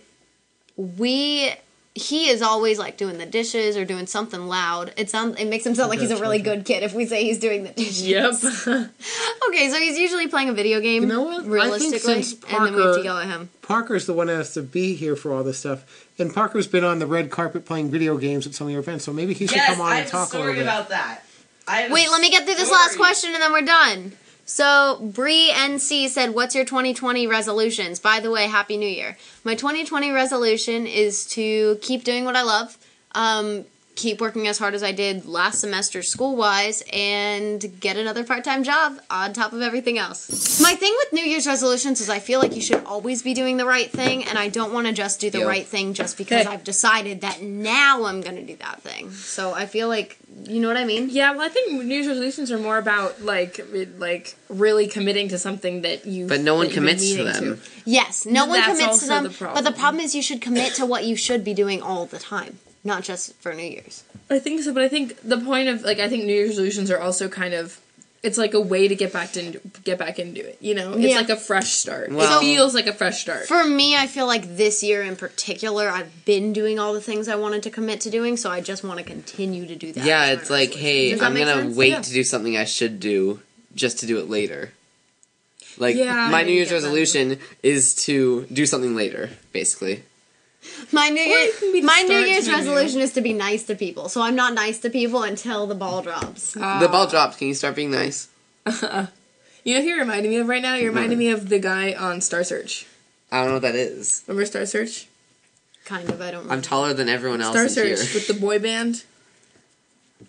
we he is always like doing the dishes or doing something loud. It sounds it makes him sound like he's a really good kid if we say he's doing the dishes. Yep. okay, so he's usually playing a video game. You know what? Realistically, since and then we have to Parker- yell at him. Parker's the one that has to be here for all this stuff, and Parker's been on the red carpet playing video games at some of your events, so maybe he should yes, come on I and talk a a little story bit. about that. I have Wait, let me get through this last question and then we're done. So, Bree NC said, What's your 2020 resolutions? By the way, Happy New Year. My 2020 resolution is to keep doing what I love, um, keep working as hard as I did last semester school wise, and get another part time job on top of everything else. My thing with New Year's resolutions is I feel like you should always be doing the right thing, and I don't want to just do the Yo. right thing just because. I've decided that now I'm going to do that thing. So, I feel like, you know what I mean? Yeah, well, I think New Year's resolutions are more about like like really committing to something that you. But no one that you've been commits to meaning them. Yes, no one That's commits to them. the but the problem is, you should commit to what you should be doing all the time, not just for New Year's. I think so, but I think the point of like I think New Year's resolutions are also kind of it's like a way to get back to get back into it. You know, it's Yeah. like a fresh start. Well- it feels like a fresh start. For me, I feel like this year in particular, I've been doing all the things I wanted to commit to doing, so I just want to continue to do that. Yeah, it's like, hey, I'm gonna sense? wait Yeah. to do something I should do just to do it later. Like Yeah, my New Year's resolution is to do something later, basically. My New Year, my New Year's to new. resolution is to be nice to people. So I'm not nice to people until the ball drops. Uh, the ball drops. Can you start being nice? you know, who you're reminding me of right now. You're reminding me of the guy on Star Search. I don't know what that is. Remember Star Search? Kind of. I don't. Remember. I'm taller than everyone else Star in Search here. with the boy band.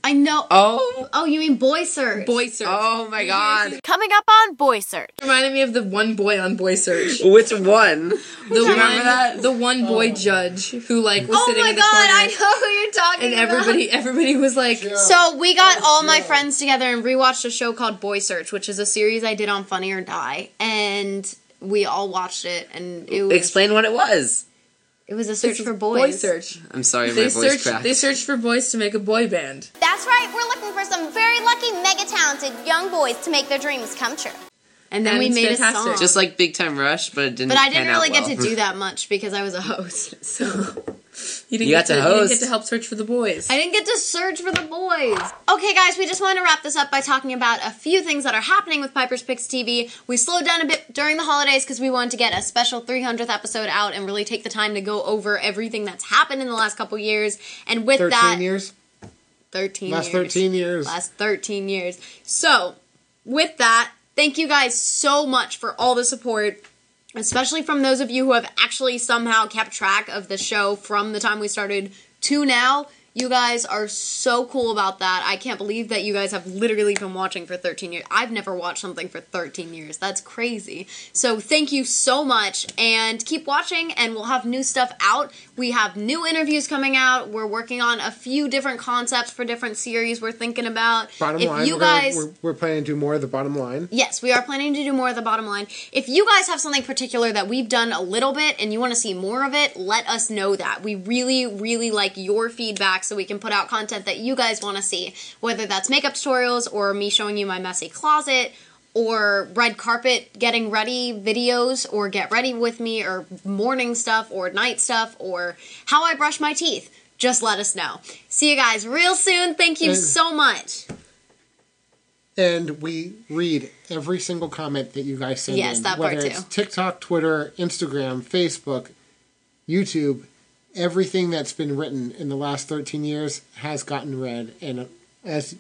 I know. Oh. oh. Oh, you mean Boy Search? Boy Search. Oh my god. Coming up on Boy Search. Reminded me of the one boy on Boy Search. Which one? The Do you one, remember that? The one boy oh. judge who like was Oh sitting my in the god. I know who you're talking and about. And everybody, everybody was like, So we got oh, all my friends together and rewatched a show called Boy Search, which is a series I did on Funny or Die, and we all watched it, and it was Explain what it was. It was a search for boys. boy search. I'm sorry, my They voice searched, cracked. they searched for boys to make a boy band. That's right, we're looking for some very lucky, mega talented young boys to make their dreams come true. And then And we it's made a song. Just like Big Time Rush, but it didn't. but I didn't pan out really get to do that much because I was a host. So You didn't You get got to You didn't get to help search for the boys. I didn't get to search for the boys. Okay, guys, we just want to wrap this up by talking about a few things that are happening with Piper's Picks TV. We slowed down a bit during the holidays because we wanted to get a special 300th episode out and really take the time to go over everything that's happened in the last couple years. And with 13 that, years? 13 Last years. 13 years. Last 13 years. So, with that, thank you guys so much for all the support, especially from those of you who have actually somehow kept track of the show from the time we started to now. You guys are so cool about that. I can't believe that you guys have literally been watching for 13 years. I've never watched something for 13 years. That's crazy. So, thank you so much and keep watching and we'll have new stuff out. We have new interviews coming out. We're working on a few different concepts for different series we're thinking about. Bottom if line, you we're, gonna- guys we're, we're planning to do more of the bottom line. Yes, we are planning to do more of the bottom line. If you guys have something particular that we've done a little bit and you want to see more of it, let us know that. We really, really like your feedback so we can put out content that you guys want to see, whether that's makeup tutorials or me showing you my messy closet. Or red carpet getting ready videos or get ready with me or morning stuff or night stuff or how I brush my teeth, just let us know. See you guys real soon. Thank you And- so much. And we read every single comment that you guys send Yes, in. that part whether too. it's TikTok, Twitter, Instagram, Facebook, YouTube, everything that's been written in the last 13 years has gotten read. And as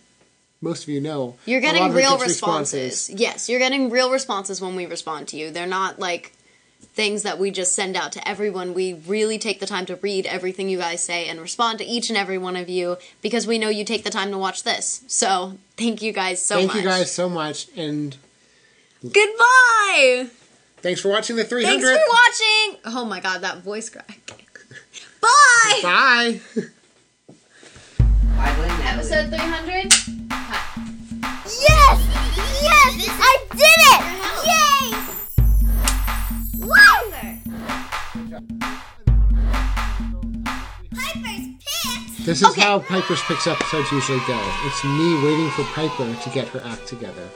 most of you know, You're a lot getting of real gets responses. Yes, you're getting real responses when we respond to you. They're not like things that we just send out to everyone. We really take the time to read everything you guys say and respond to each and every one of you because we know you take the time to watch this. So, thank you guys so Thank much. Thank you guys so much. And Goodbye. thanks for watching the 300. Thanks for watching. Oh my god, that voice crack. Bye. Bye. Episode 300. Yes! Yes! I did it! Yay! Woo! Piper's picks! This is how Piper's Picks episodes usually go. It's me waiting for Piper to get her act together.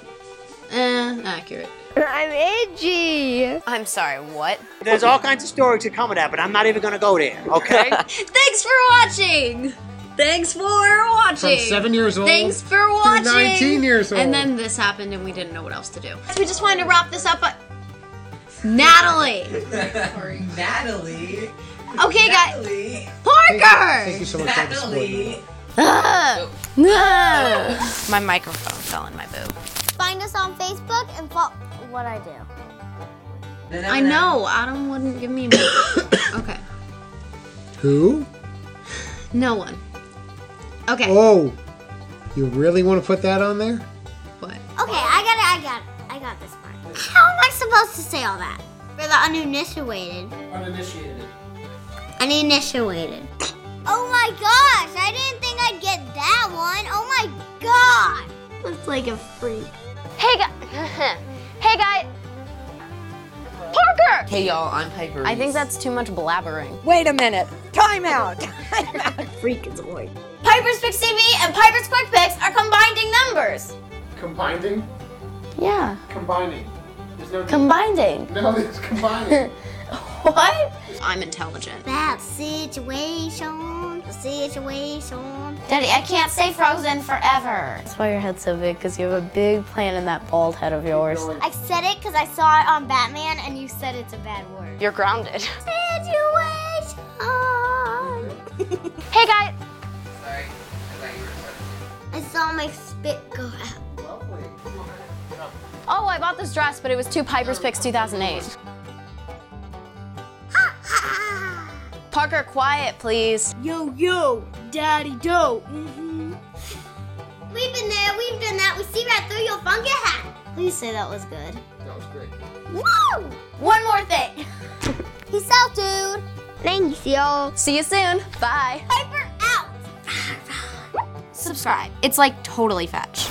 Eh, accurate. I'm edgy. I'm sorry, what? There's all kinds of stories to come with that, but I'm not even going to go there, okay? Thanks for watching. Thanks for watching. From seven years old Thanks for to watching. 19 years old. And then this happened, and we didn't know what else to do. We just wanted to wrap this up. But Natalie. Natalie. Okay, guys. Parker. Thank you so much for Natalie. Ugh. No. My microphone fell in my boob. Find us on Facebook and follow what I do. I know. Adam wouldn't give me. okay. Who? No one. Okay. Oh, you really want to put that on there? What? Okay, I got it, I got it. I got this part. How am I supposed to say all that? For the uninitiated. Uninitiated. Uninitiated. Oh my gosh, I didn't think I'd get that one. Oh my god. Looks like a freak. Hey, guys. hey, guys. Parker! Hey y'all, I'm Piper. I think that's too much blabbering. Wait a minute. Time out. Freak is voice. Piper's Picks TV and Piper's Quick Picks are combining numbers. Combining? Yeah, Combining. There's no combining. No, it's combining. What? I'm intelligent. Bad situation. Situation. Daddy, I can't stay frozen forever. That's why your head's so big, because you have a big plan in that bald head of yours. I said it because I saw it on Batman and you said it's a bad word. You're grounded. Situation. Hey, guys. I saw my spit go out. Oh, I bought this dress, but it was two Piper's Picks 2008. Parker, quiet, please. Yo, yo, daddy doe. Mm-hmm. We've been there, we've done that. We see right through your funky hat. Please say that was good. That was great. Woo! One more thing. Peace out, dude. Thanks, yo. See you soon. Bye. Piper out. Subscribe. It's like totally fetch.